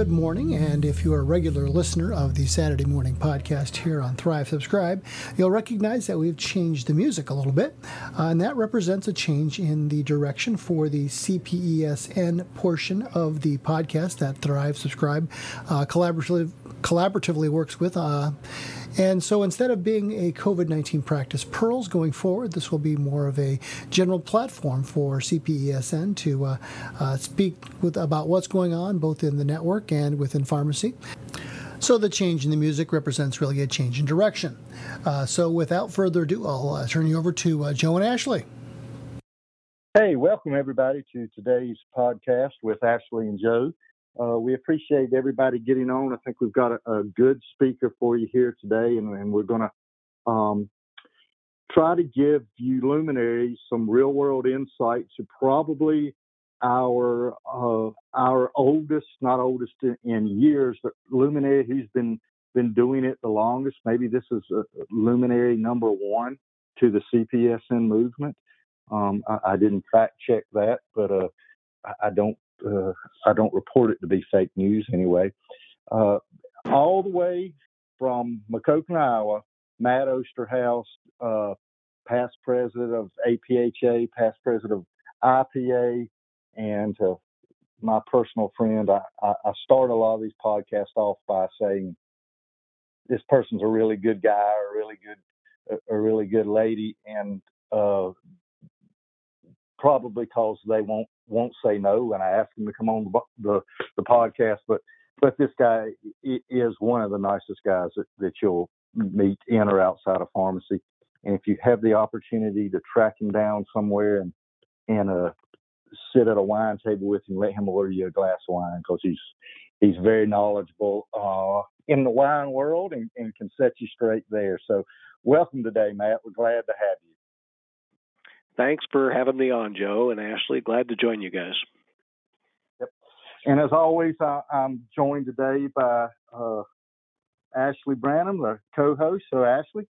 Good morning, and if you're a regular listener of the Saturday morning podcast here on Thrive Subscribe, you'll recognize that we've changed the music a little bit, uh, and that represents a change in the direction for the CPESN portion of the podcast that Thrive Subscribe uh, collaboratively, collaboratively works with. Uh, and so instead of being a COVID 19 practice pearls going forward, this will be more of a general platform for CPESN to uh, uh, speak with, about what's going on both in the network and within pharmacy. So the change in the music represents really a change in direction. Uh, so without further ado, I'll uh, turn you over to uh, Joe and Ashley. Hey, welcome everybody to today's podcast with Ashley and Joe. Uh, we appreciate everybody getting on. I think we've got a, a good speaker for you here today, and, and we're going to um, try to give you luminaries some real world insight to probably our uh, our oldest, not oldest in, in, years, but luminary who's been been doing it the longest. Maybe this is luminary number one to the CPESN movement. Um, I, I, didn't fact check that, but uh, I don't uh, I don't report it to be fake news anyway. Uh, all the way from Maquoketa, Iowa, Matt Osterhaus, uh, past president of APHA, past president of IPA, and uh, my personal friend. I, I, I start a lot of these podcasts off by saying this person's a really good guy, or a really good, a, a really good lady, and uh, probably because they won't won't say no when I ask them to come on the the, the podcast. But but this guy is one of the nicest guys that, that you'll meet in or outside of pharmacy. And if you have the opportunity to track him down somewhere and and uh, sit at a wine table with him, let him order you a glass of wine because he's he's very knowledgeable uh, in the wine world and, and can set you straight there. So welcome today, Matt. We're glad to have you. Thanks for having me on, Joe and Ashley. Glad to join you guys. Yep. And as always, I, am joined today by uh, Ashley Branham, the co-host. So, Ashley.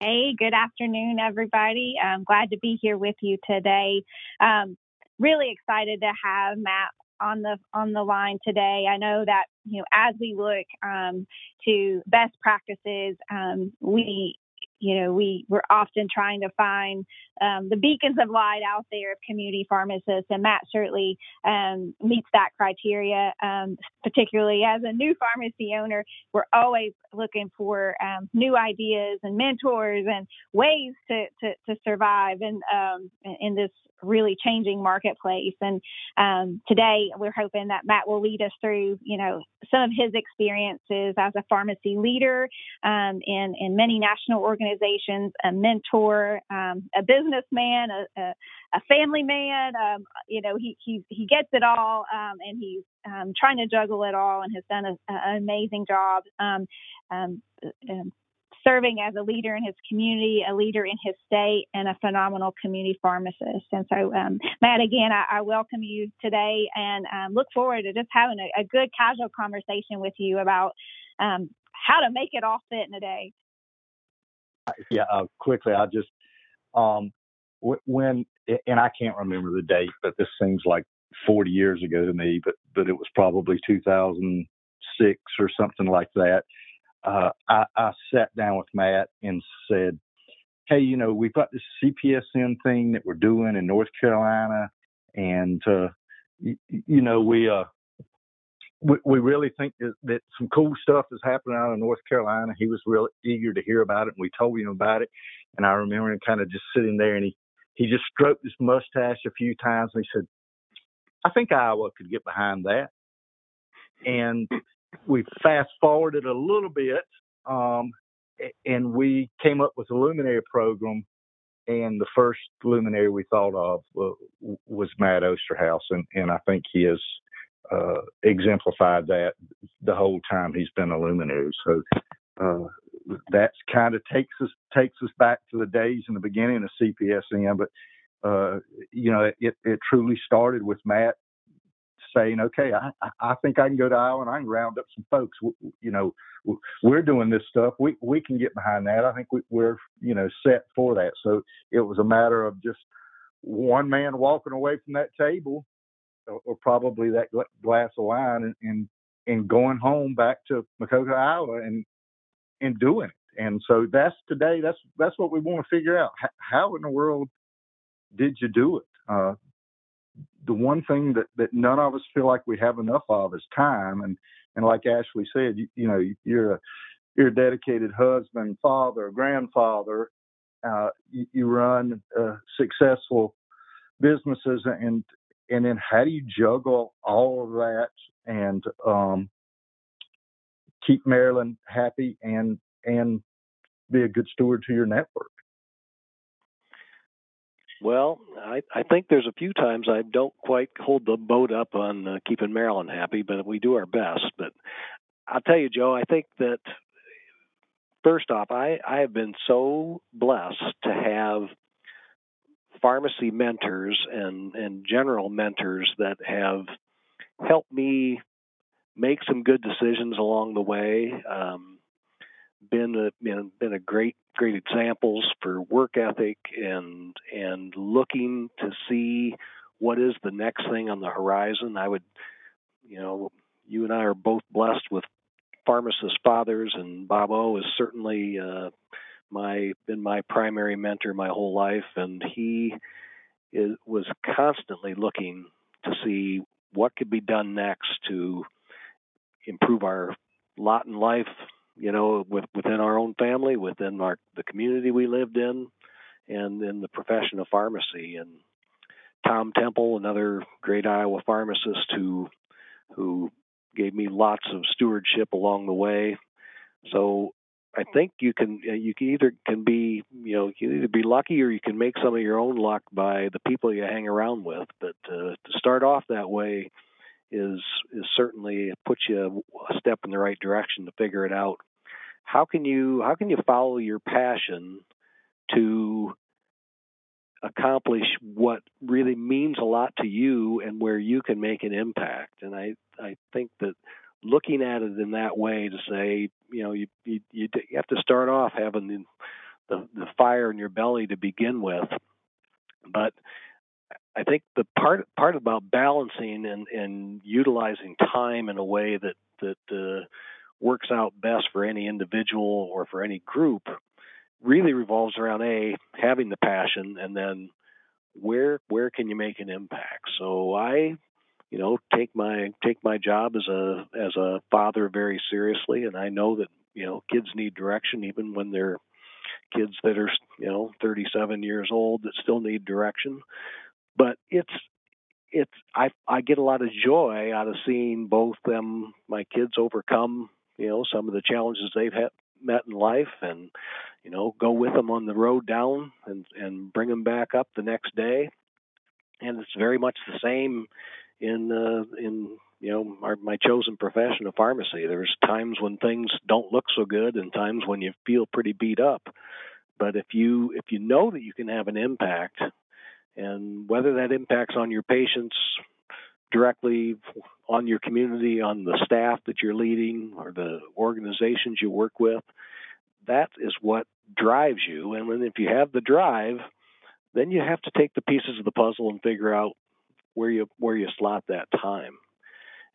Hey, good afternoon, everybody. I'm glad to be here with you today. Um, really excited to have Matt on the on the line today. I know that you know as we look um, to best practices, um, we you know, we we're often trying to find um, the beacons of light out there of community pharmacists, and Matt certainly um, meets that criteria. Um, particularly as a new pharmacy owner, we're always looking for um, new ideas and mentors and ways to to, to survive in um, in this really changing marketplace. And um, today we're hoping that Matt will lead us through, you know, some of his experiences as a pharmacy leader um, in, in many national organizations, a mentor, um, a businessman, a, a, a family man. Um, you know, he, he, he gets it all um, and he's um, trying to juggle it all and has done a, an amazing job serving as a leader in his community, a leader in his state, and a phenomenal community pharmacist. And so, um, Matt, again, I, I, welcome you today and um, look forward to just having a, a, good casual conversation with you about um, how to make it all fit in a day. Yeah, uh, quickly, I just um, when and I can't remember the date, but this seems like 40 years ago to me, but but it was probably 2006 or something like that. Uh, I, I sat down with Matt and said, "Hey, you know, we've got this CPESN thing that we're doing in North Carolina, and uh, you, you know, we uh, we, really think that, some cool stuff is happening out in North Carolina. He was real eager to hear about it, and we told him about it. And I remember him kind of just sitting there, and he he just stroked his mustache a few times, and he said, "I think Iowa could get behind that." And we fast forwarded a little bit, um, and we came up with a luminary program. And the first luminary we thought of uh, was Matt Osterhaus, and, and I think he has uh, exemplified that the whole time he's been a luminary. So uh, that kind of takes us takes us back to the days in the beginning of CPESN. But uh, you know, it, it truly started with Matt saying, okay, I, I think I can go to Iowa and I can round up some folks. You know, we're doing this stuff. We we can get behind that. I think we, we're you know set for that. So it was a matter of just one man walking away from that table or, probably that glass of wine and, and and going home back to Maquoketa, Iowa, and and doing it. And so that's today. That's that's what we want to figure out. How in the world did you do it? Uh, the one thing that that none of us feel like we have enough of is time. And and like Ashley said, you, you know, you're a you're a dedicated husband, father, grandfather. Uh, you, you, run uh, successful businesses, and and then how do you juggle all of that and um, keep Marilyn happy and and be a good steward to your network? Well, I, I think there's a few times I don't quite hold the boat up on uh, keeping Marilyn happy, but we do our best. But I'll tell you, Joe, I think that first off, I, I have been so blessed to have pharmacy mentors and, and general mentors that have helped me make some good decisions along the way. Um, been a been, a great great examples for work ethic and and looking to see what is the next thing on the horizon. I would, you know, you and I are both blessed with pharmacist fathers, and Bob O is certainly uh, my been my primary mentor my whole life, and he is, was constantly looking to see what could be done next to improve our lot in life, you know, with, within our own family, within our the community we lived in, and in the profession of pharmacy. And Tom Temple, another great Iowa pharmacist who who gave me lots of stewardship along the way. So I think you can uh, you can either can be you know you either be lucky or you can make some of your own luck by the people you hang around with. But uh, to start off that way is is certainly puts you a step in the right direction to figure it out. How can you how can you follow your passion to accomplish what really means a lot to you and where you can make an impact? And I I think that looking at it in that way to say, you know, you you you, have to start off having the, the the fire in your belly to begin with, but I think the part part about balancing and and utilizing time in a way that that uh, works out best for any individual or for any group really revolves around a having the passion and then where where can you make an impact? So i you know take my take my job as a as a father very seriously. And i know that you know kids need direction even when they're kids that are you know 37 years old that still need direction. But it's it's i i get a lot of joy out of seeing both them my kids overcome you know some of the challenges they've had met in life and you know go with them on the road down and and bring them back up the next day. And it's very much the same in uh, in you know our, my chosen profession of pharmacy. There's times when things don't look so good, and times when you feel pretty beat up. But if you if you know that you can have an impact, and whether that impacts on your patients directly, on your community, on the staff that you're leading, or the organizations you work with, that is what drives you. And if you have the drive, then you have to take the pieces of the puzzle and figure out where you where you slot that time.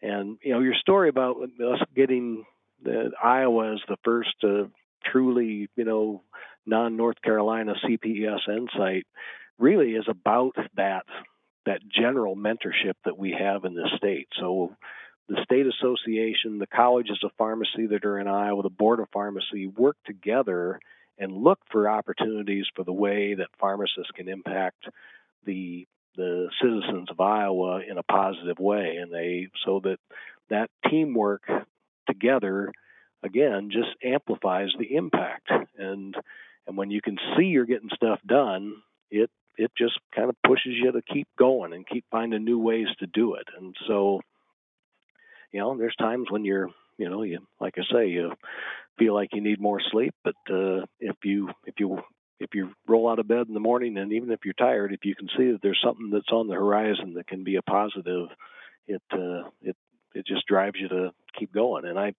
And you know your story about us getting the Iowa as the first uh, truly you know non North Carolina CPESN site really is about that that general mentorship that we have in this state. So the state association, the colleges of pharmacy that are in Iowa, the board of pharmacy work together and look for opportunities for the way that pharmacists can impact the the citizens of Iowa in a positive way, and they so that that teamwork together again just amplifies the impact. And and when you can see you're getting stuff done it it just kind of pushes you to keep going and keep finding new ways to do it. And so you know there's times when you're you know you like i say you feel like you need more sleep but uh if you if you if you roll out of bed in the morning and even if you're tired, if you can see that there's something that's on the horizon that can be a positive, it uh, it it just drives you to keep going. And I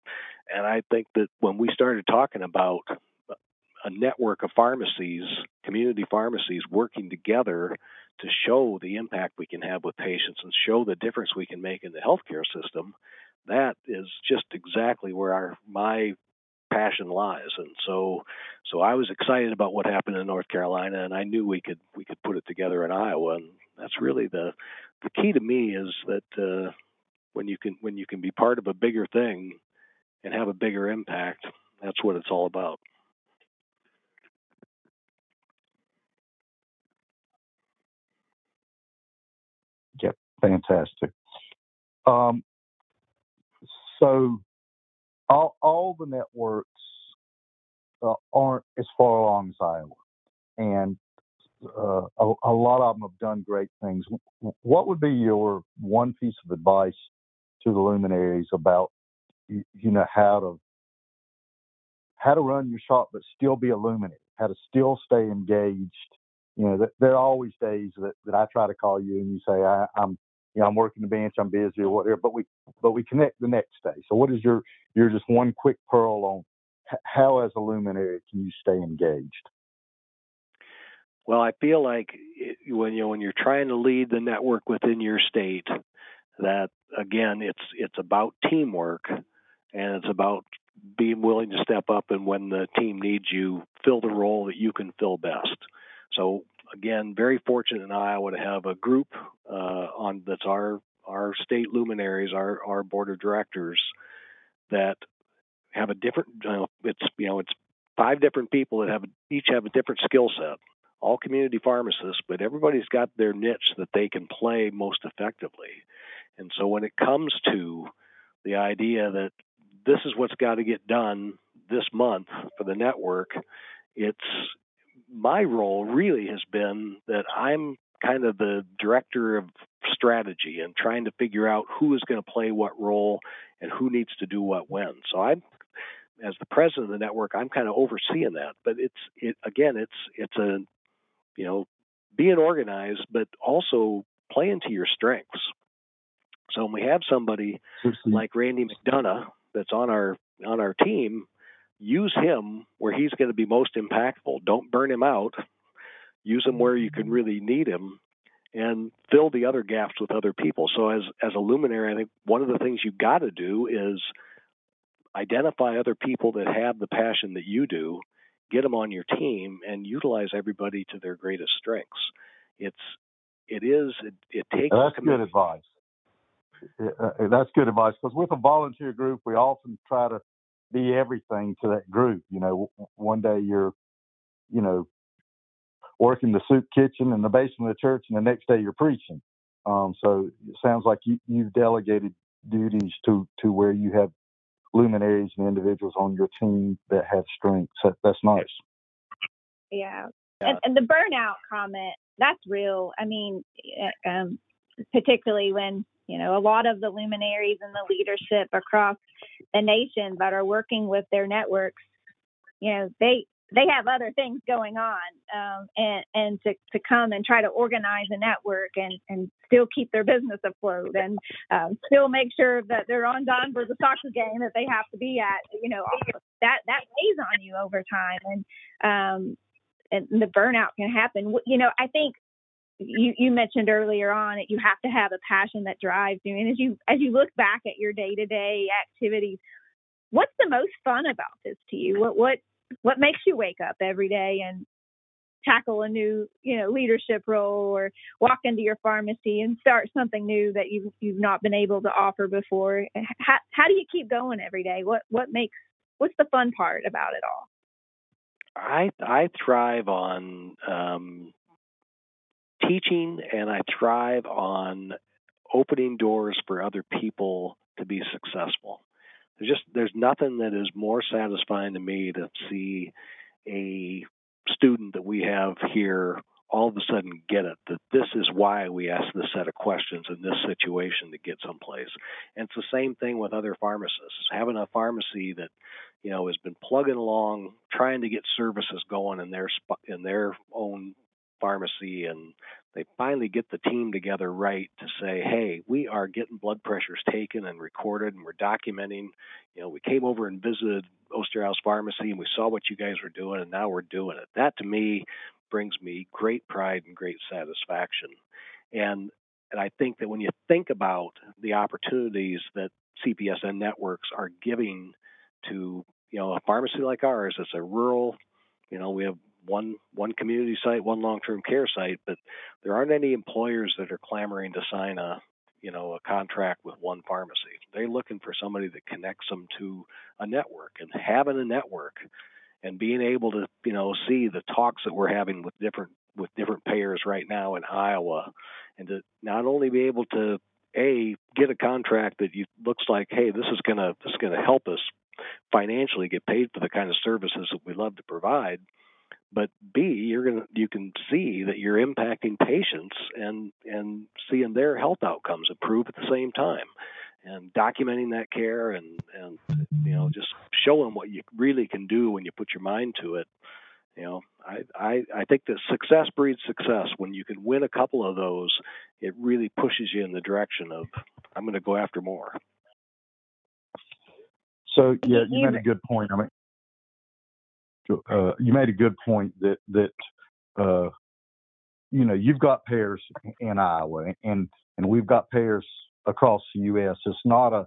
and I think that when we started talking about a network of pharmacies, community pharmacies working together to show the impact we can have with patients and show the difference we can make in the healthcare system, that is just exactly where our my passion lies. And so so I was excited about what happened in North Carolina and I knew we could we could put it together in Iowa and that's really the the key to me is that uh, when you can when you can be part of a bigger thing and have a bigger impact, that's what it's all about. Yep, fantastic. Um, so all all the networks uh, aren't as far along as Iowa, and uh, a, a, lot of them have done great things. What would be your one piece of advice to the luminaries about you, you know how to how to run your shop but still be a luminary, how to still stay engaged. You know, there are always days that, that I try to call you and you say I, I'm you know, I'm working the bench, I'm busy or whatever, but we but we connect the next day. So what is your your just one quick pearl on how as a luminary can you stay engaged? Well, I feel like when you know when you're trying to lead the network within your state, that again it's it's about teamwork and it's about being willing to step up and when the team needs you, fill the role that you can fill best. So again, very fortunate in Iowa to have a group uh, on that's our our state luminaries, our our board of directors that have a different. Uh, it's you know it's five different people that have each have a different skill set. All community pharmacists, but everybody's got their niche that they can play most effectively. And so when it comes to the idea that this is what's got to get done this month for the network, it's my role really has been that I'm kind of the director of strategy and trying to figure out who is going to play what role and who needs to do what when. So I'm as the president of the network, I'm kind of overseeing that. But it's it again, it's it's a you know being organized, but also playing to your strengths. So when we have somebody like Randy McDonough that's on our on our team, use him where he's going to be most impactful. Don't burn him out. Use him where you can mm-hmm. really need him, and fill the other gaps with other people. So as as a luminary, I think one of the things you've got to do is identify other people that have the passion that you do, get them on your team, and utilize everybody to their greatest strengths. It's it is it, it takes. That's good advice. Uh, that's good advice because with a volunteer group, we often try to be everything to that group. You know, one day you're, you know, working the soup kitchen in the basement of the church, and the next day you're preaching. Um, so it sounds like you, you've delegated duties to to where you have luminaries and individuals on your team that have strengths. So that's nice. Yeah. And, and the burnout comment, that's real. I mean, eh, um, particularly when you know, a lot of the luminaries and the leadership across the nation that are working with their networks, you know, they they have other things going on, um, and and to, to come and try to organize a network and and still keep their business afloat and um, still make sure that they're on time for the soccer game that they have to be at. You know, that that weighs on you over time, and um, and the burnout can happen. You know, I think you, you mentioned earlier on that you have to have a passion that drives you. And as you as you look back at your day to day activities, what's the most fun about this to you? What what what makes you wake up every day and tackle a new you know leadership role or walk into your pharmacy and start something new that you've you've not been able to offer before? How how do you keep going every day? What what makes what's the fun part about it all? I I thrive on um, teaching and I thrive on opening doors for other people to be successful. There's just there's nothing that is more satisfying to me to see a student that we have here all of a sudden get it that this is why we ask this set of questions in this situation to get someplace. And it's the same thing with other pharmacists. Having a pharmacy that you know has been plugging along, trying to get services going in their in their own pharmacy and they finally get the team together right to say, hey, we are getting blood pressures taken and recorded and we're documenting. You know, we came over and visited Osterhaus Pharmacy and we saw what you guys were doing and now we're doing it. That to me brings me great pride and great satisfaction. And and I think that when you think about the opportunities that CPESN networks are giving to you know a pharmacy like ours, it's a rural, you know, we have one one community site, one long-term care site, but there aren't any employers that are clamoring to sign a you know a contract with one pharmacy. They're looking for somebody that connects them to a network, and having a network and being able to you know see the talks that we're having with different with different payers right now in Iowa, and to not only be able to a get a contract that you looks like hey this is gonna this is gonna help us financially get paid for the kind of services that we love to provide but b you're going to you can see that you're impacting patients and and seeing their health outcomes improve at the same time. And documenting that care and and you know just showing what you really can do when you put your mind to it. You know i i i think that success breeds success. When you can win a couple of those it really pushes you in the direction of i'm going to go after more. So yeah you made a good point. I mean uh, you made a good point that that uh, you know you've got payers in Iowa and and we've got payers across the U.S. It's not a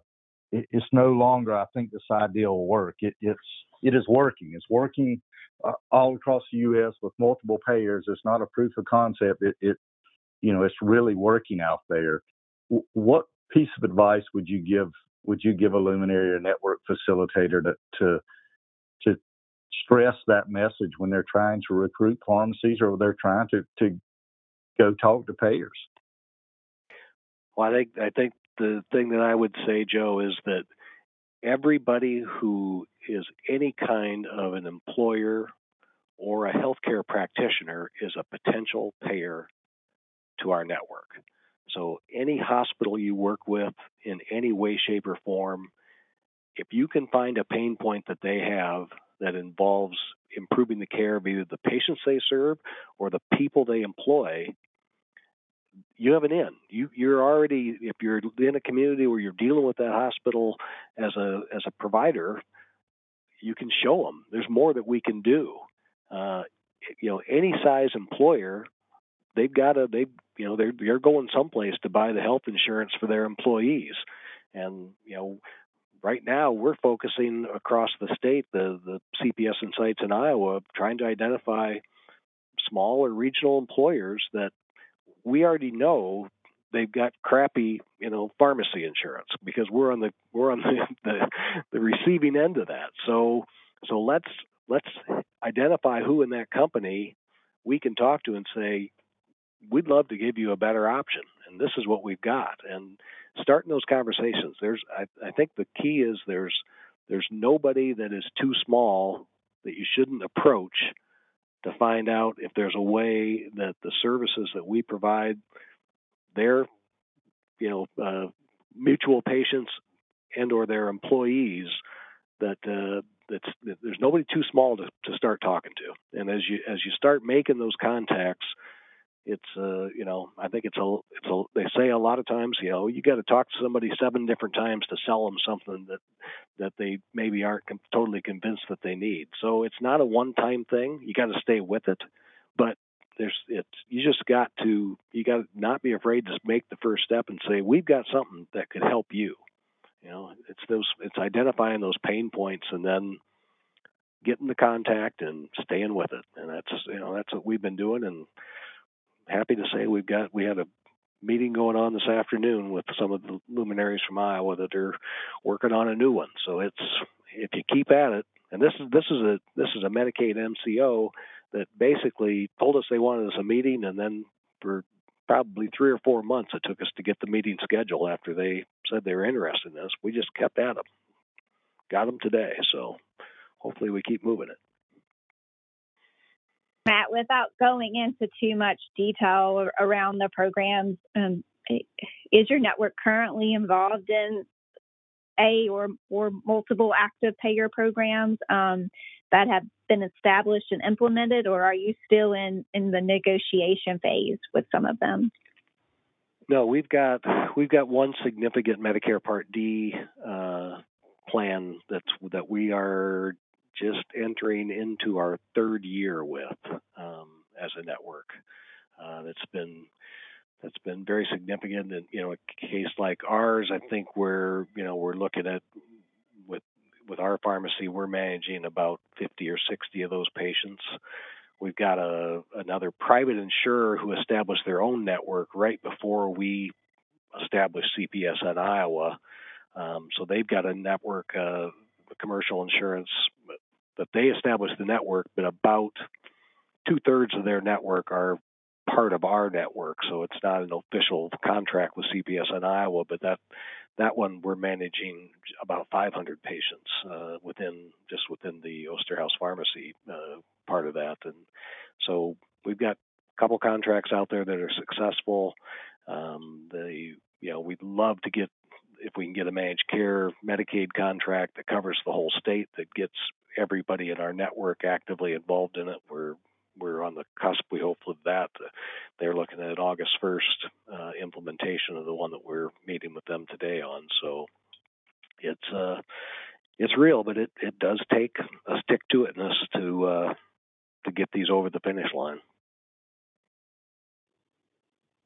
it, it's no longer I think this idea will work. It, it's it is working. It's working uh, all across the U.S. with multiple payers. It's not a proof of concept. It, it you know it's really working out there. W- what piece of advice would you give would you give a luminary or network facilitator to to to stress that message when they're trying to recruit pharmacies or they're trying to, to go talk to payers? Well, I think I think the thing that I would say, Joe, is that everybody who is any kind of an employer or a healthcare practitioner is a potential payer to our network. So any hospital you work with in any way, shape, or form, if you can find a pain point that they have that involves improving the care of either the patients they serve or the people they employ, you have an in. You you're already if you're in a community where you're dealing with that hospital as a as a provider, you can show them there's more that we can do. Uh, you know, any size employer, they've got to they you know they're they're going someplace to buy the health insurance for their employees, and you know right now we're focusing across the state, the the CPESN sites in Iowa, trying to identify small or regional employers that we already know they've got crappy, you know, pharmacy insurance because we're on the we're on the, the the receiving end of that. So so let's let's identify who in that company we can talk to and say we'd love to give you a better option and this is what we've got and starting those conversations. There's, I, I think the key is there's there's nobody that is too small that you shouldn't approach to find out if there's a way that the services that we provide their you know uh, mutual patients and or their employees that uh, that's that there's nobody too small to, to start talking to and as you as you start making those contacts it's uh you know i think it's a it's a they say a lot of times you know you got to talk to somebody seven different times to sell them something that that they maybe aren't com- totally convinced that they need. So it's not a one time thing. You got to stay with it. But there's it's you just got to you got to not be afraid to make the first step and say we've got something that could help you. You know it's those it's identifying those pain points and then getting the contact and staying with it. And that's you know that's what we've been doing and happy to say we've got we had a meeting going on this afternoon with some of the luminaries from Iowa that are working on a new one. So it's if you keep at it, and this is this is a this is a Medicaid MCO that basically told us they wanted us a meeting, and then for probably three or four months it took us to get the meeting scheduled after they said they were interested in this. We just kept at them, got them today. So hopefully we keep moving it. Matt, without going into too much detail around the programs, um, is your network currently involved in a or or multiple active payer programs um, that have been established and implemented, or are you still in in the negotiation phase with some of them? No, we've got we've got one significant Medicare Part D uh, plan that's that we are just entering into our third year with um, as a network. Uh, that's been that's been very significant. And you know, a case like ours, I think we're you know we're looking at with with our pharmacy, we're managing about 50 or 60 of those patients. We've got a another private insurer who established their own network right before we established CPESN Iowa. Um, so they've got a network, uh, commercial insurance, that they established the network, but about two thirds of their network are part of our network. So it's not an official contract with CPESN Iowa, but that that one we're managing about 500 patients uh, within just within the Osterhaus Pharmacy uh, part of that, and so we've got a couple contracts out there that are successful. Um, the you know we'd love to get if we can get a managed care Medicaid contract that covers the whole state that gets everybody in our network actively involved in it. We're we're on the cusp, we hope, of that. They're looking at August 1st uh, implementation of the one that we're meeting with them today on. So it's uh, it's real, but it, it does take a stick to itness to uh, to get these over the finish line.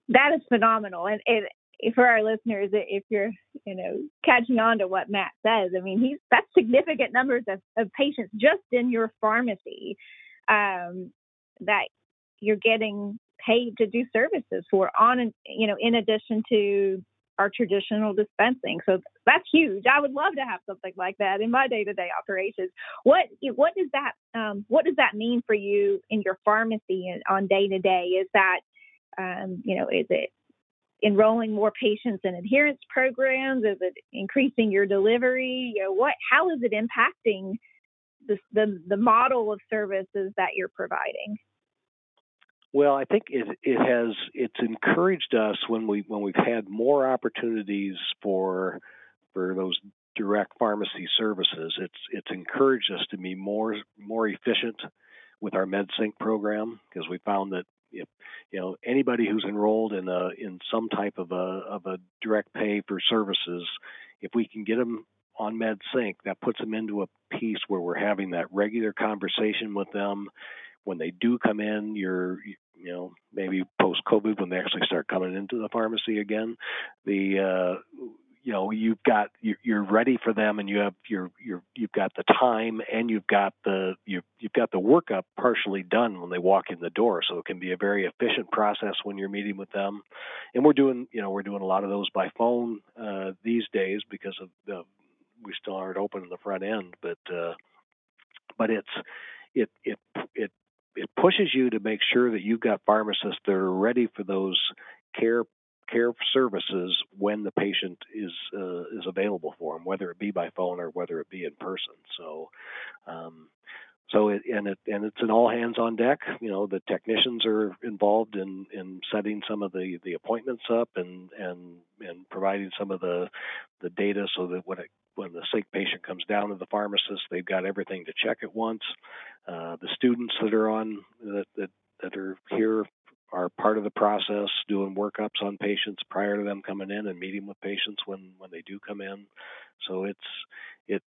That is phenomenal, and it, for our listeners, if you're you know catching on to what Matt says, I mean he's that's significant numbers of, of patients just in your pharmacy. Um, that you're getting paid to do services for on you know in addition to our traditional dispensing. So that's huge. I would love to have something like that in my day-to-day operations. What what does that um, what does that mean for you in your pharmacy on day-to-day? Is that um, you know is it enrolling more patients in adherence programs is it increasing your delivery you know what how is it impacting the, the, the model of services that you're providing? Well, I think it, it has it's encouraged us when we when we've had more opportunities for for those direct pharmacy services. It's it's encouraged us to be more more efficient with our MedSync program because we found that if you know anybody who's enrolled in a in some type of a of a direct pay for services, if we can get them on MedSync, that puts them into a piece where we're having that regular conversation with them. When they do come in, you're you know maybe post COVID when they actually start coming into the pharmacy again, the uh, you know you've got you're ready for them and you have you're you're you've got the time and you've got the you've, you've got the workup partially done when they walk in the door. So it can be a very efficient process when you're meeting with them. And we're doing you know we're doing a lot of those by phone uh, these days because of the we still aren't open in the front end, but uh, but it's it it it it pushes you to make sure that you've got pharmacists that are ready for those care care services when the patient is uh, is available for them, whether it be by phone or whether it be in person. So, um, so it, and it and it's an all hands on deck. You know, the technicians are involved in in setting some of the the appointments up and and and providing some of the the data so that when it when the sick patient comes down to the pharmacist, they've got everything to check at once. Uh, the students that are on that, that that are here are part of the process, doing workups on patients prior to them coming in and meeting with patients when when they do come in. So it's it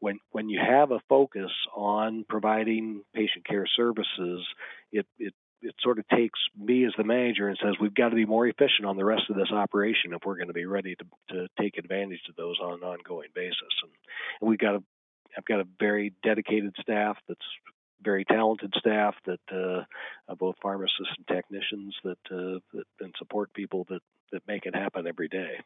when when you have a focus on providing patient care services, it it it sort of takes me as the manager and says we've got to be more efficient on the rest of this operation if we're going to be ready to to take advantage of those on an ongoing basis. And, and we've got a I've got a very dedicated staff that's very talented staff that uh, both pharmacists and technicians that uh, that and support people that that make it happen every day.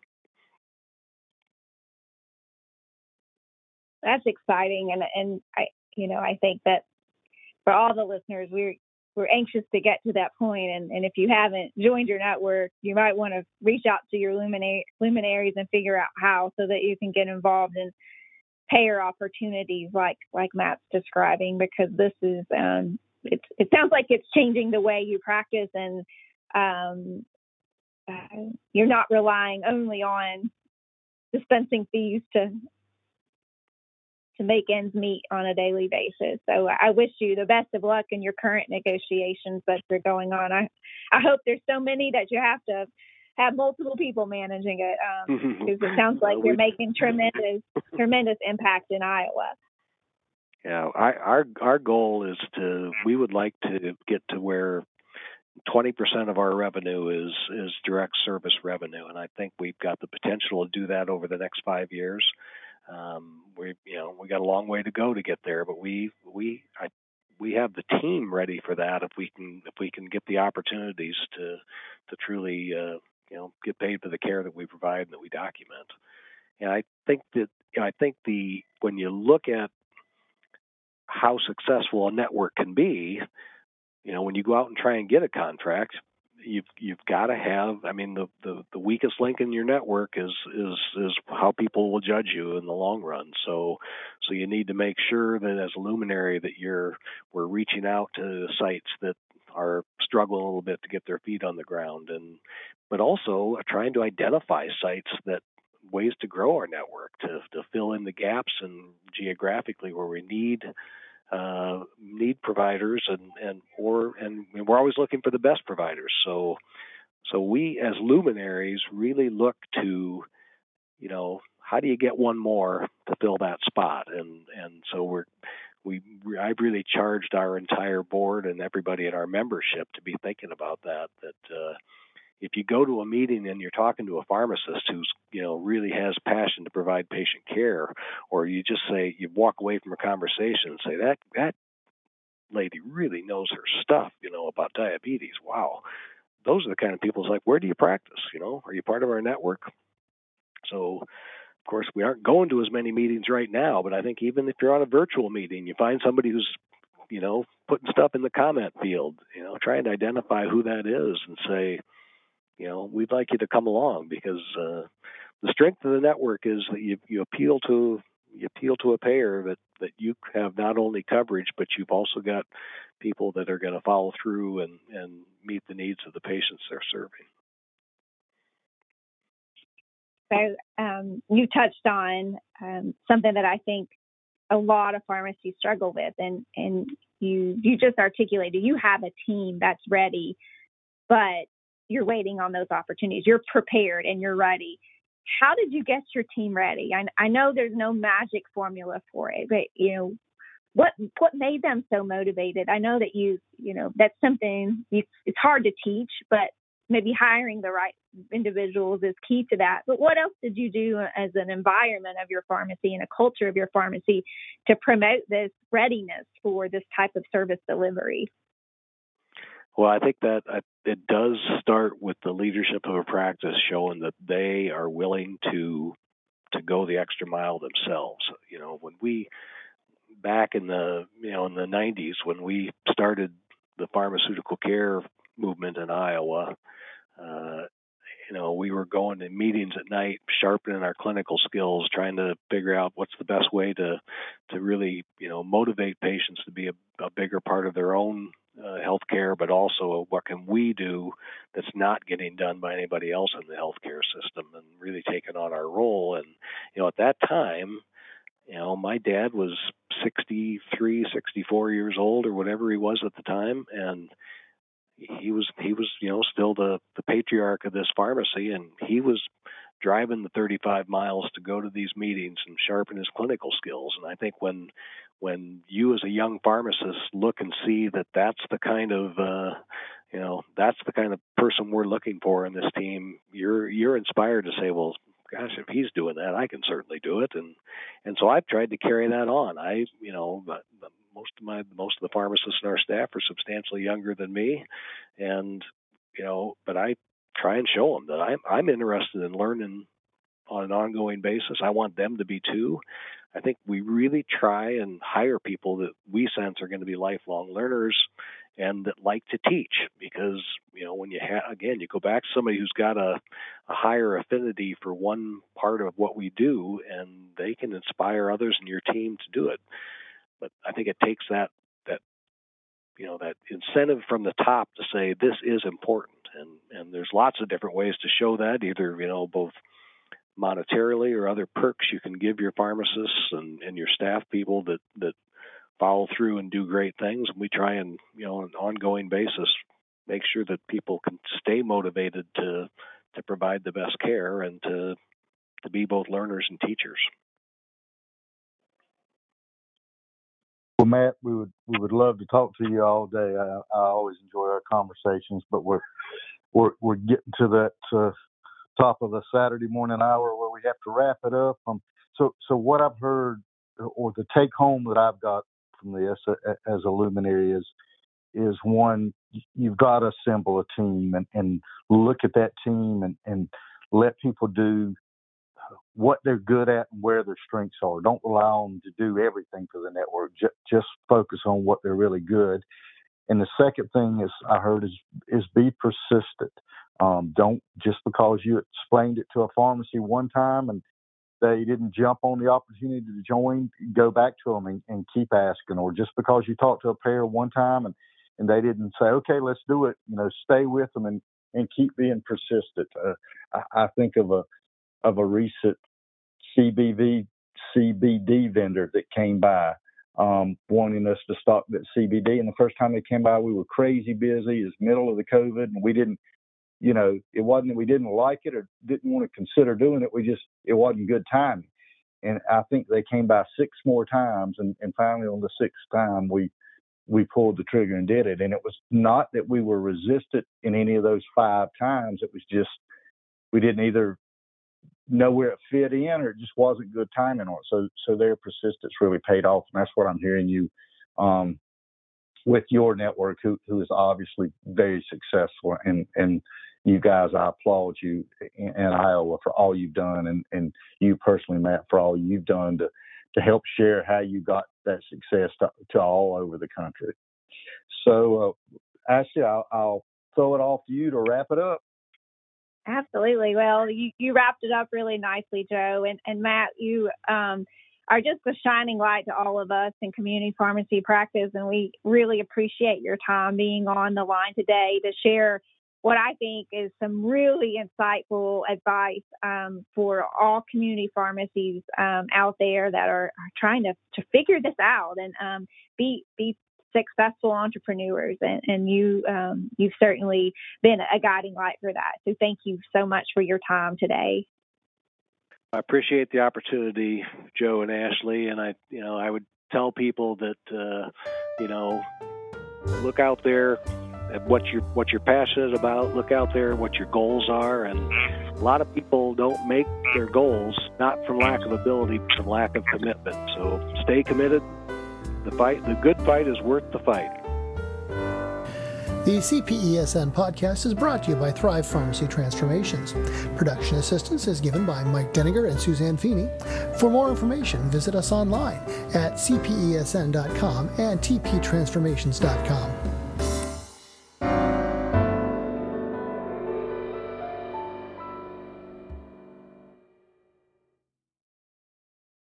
That's exciting, and and I you know I think that for all the listeners, we're we're anxious to get to that. And, and if you haven't joined your network, you might want to reach out to your luminaries and figure out how so that you can get involved in payer opportunities like like Matt's describing because this is um, it, it sounds like it's changing the way you practice and um, uh, you're not relying only on dispensing fees to to make ends meet on a daily basis. So I wish you the best of luck in your current negotiations that are going on. I I hope there's so many that you have to have multiple people managing it because um, it sounds like you're making tremendous tremendous impact in Iowa. Yeah, I, our our goal is to we would like to get to where 20% of our revenue is is direct service revenue, and I think we've got the potential to do that over the next five years. Um, we you know we got a long way to go to get there, but we we I, we have the team ready for that if we can if we can get the opportunities to to truly uh, you know get paid for the care that we provide and that we document. And I think that you know, I think the when you look at how successful a network can be, you know, when you go out and try and get a contract, you've you've got to have. I mean, the, the the weakest link in your network is is is how people will judge you in the long run. So so you need to make sure that as a luminary that you're we're reaching out to sites that are struggling a little bit to get their feet on the ground and but also trying to identify sites that ways to grow our network to to fill in the gaps and geographically where we need uh, need providers and and or and we're always looking for the best providers. So so we as luminaries really look to you know how do you get one more to fill that spot and and so we're we I've really charged our entire board and everybody in our membership to be thinking about that that uh, if you go to a meeting and you're talking to a pharmacist who's you know really has passion to provide patient care or you just say you walk away from a conversation and say that that lady really knows her stuff you know about diabetes. Wow. Those are the kind of people it's like where do you practice? You know are you part of our network? So of course we aren't going to as many meetings right now but i think even if you're on a virtual meeting you find somebody who's you know putting stuff in the comment field you know trying to identify who that is and say you know, we'd like you to come along because uh, the strength of the network is that you, you appeal to you appeal to a payer that that you have not only coverage but you've also got people that are going to follow through and and meet the needs of the patients they're serving. So um, you touched on um, something that I think a lot of pharmacies struggle with, and and you you just articulated you have a team that's ready, but you're waiting on those opportunities. You're prepared and you're ready. How did you get your team ready? I, I know there's no magic formula for it, but you know, what what made them so motivated? I know that you you know that's something you, it's hard to teach, but maybe hiring the right individuals is key to that. But what else did you do as an environment of your pharmacy and a culture of your pharmacy to promote this readiness for this type of service delivery? Well, I think that uh, it does start with the leadership of a practice showing that they are willing to to go the extra mile themselves. You know, when we back in the you know in the 90s when we started the pharmaceutical care movement in Iowa, uh, you know, we were going to meetings at night, sharpening our clinical skills, trying to figure out what's the best way to to really, you know, motivate patients to be a, a bigger part of their own uh, healthcare, but also what can we do that's not getting done by anybody else in the healthcare system, and really taking on our role. And you know, at that time, you know, my dad was 63, 64 years old, or whatever he was at the time, and he was he was you know still the the patriarch of this pharmacy, and he was driving the 35 miles to go to these meetings and sharpen his clinical skills. And I think when when you as a young pharmacist look and see that that's the kind of uh, you know that's the kind of person we're looking for in this team, you're you're inspired to say, well, gosh, if he's doing that, I can certainly do it. And and so I've tried to carry that on. I you know most of my most of the pharmacists in our staff are substantially younger than me, and you know, but I try and show them that I'm I'm interested in learning on an ongoing basis. I want them to be too. I think we really try and hire people that we sense are going to be lifelong learners and that like to teach because you know when you again you go back to somebody who's got a, a higher affinity for one part of what we do and they can inspire others in your team to do it. But i think it takes that that you know that incentive from the top to say this is important and and there's lots of different ways to show that either you know both monetarily or other perks you can give your pharmacists and, and your staff people that that follow through and do great things we try and you know on an ongoing basis make sure that people can stay motivated to to provide the best care and to to be both learners and teachers Well, Matt, we would we would love to talk to you all day. I, I always enjoy our conversations, but we're we're we're getting to that uh, top of the Saturday morning hour where we have to wrap it up. Um, so so what I've heard or the take home that I've got from this as a luminary is is one you've got to assemble a team and, and look at that team and, and let people do what they're good at and where their strengths are. Don't rely on them to do everything for the network. J- just focus on what they're really good. And the second thing is I heard is is be persistent. Um, don't just because you explained it to a pharmacy one time and they didn't jump on the opportunity to join, go back to them and, and keep asking. Or just because you talked to a payer one time and and they didn't say, okay, let's do it. You know, stay with them and and keep being persistent. Uh, I, I think of a of a recent CBV CBD vendor that came by um, wanting us to stock that CBD. And the first time they came by, we were crazy busy. It's middle of the COVID, and we didn't, you know, it wasn't that we didn't like it or didn't want to consider doing it. We just it wasn't good timing. And I think they came by six more times, and, and finally on the sixth time, we we pulled the trigger and did it. And it was not that we were resistant in any of those five times. It was just we didn't either know where it fit in or it just wasn't good timing on it. So so their persistence really paid off. And that's what I'm hearing you um, with your network who who is obviously very successful and and you guys I applaud you in, in Iowa for all you've done and, and you personally Matt for all you've done to to help share how you got that success to, to all over the country. So, uh, Ashley, I'll, I'll throw it off to you to wrap it up. Absolutely. Well, you, you wrapped it up really nicely, Joe. And, and Matt, you um, are just a shining light to all of us in community pharmacy practice. And we really appreciate your time being on the line today to share what I think is some really insightful advice um, for all community pharmacies um, out there that are, are, trying to, to figure this out and um, be be successful entrepreneurs. And, and you um, you've certainly been a guiding light for that. So thank you so much for your time today. I appreciate the opportunity, Joe and Ashley, and I you know I would tell people that uh, you know look out there at what you're what you're passionate about. Look out there what your goals are, and a lot of people don't make their goals not from lack of ability, but from lack of commitment. So stay committed. The fight, the good fight, is worth the fight. The CPESN podcast is brought to you by Thrive Pharmacy Transformations. Production assistance is given by Mike Denninger and Suzanne Feeney. For more information, visit us online at cpesn.com and tptransformations.com.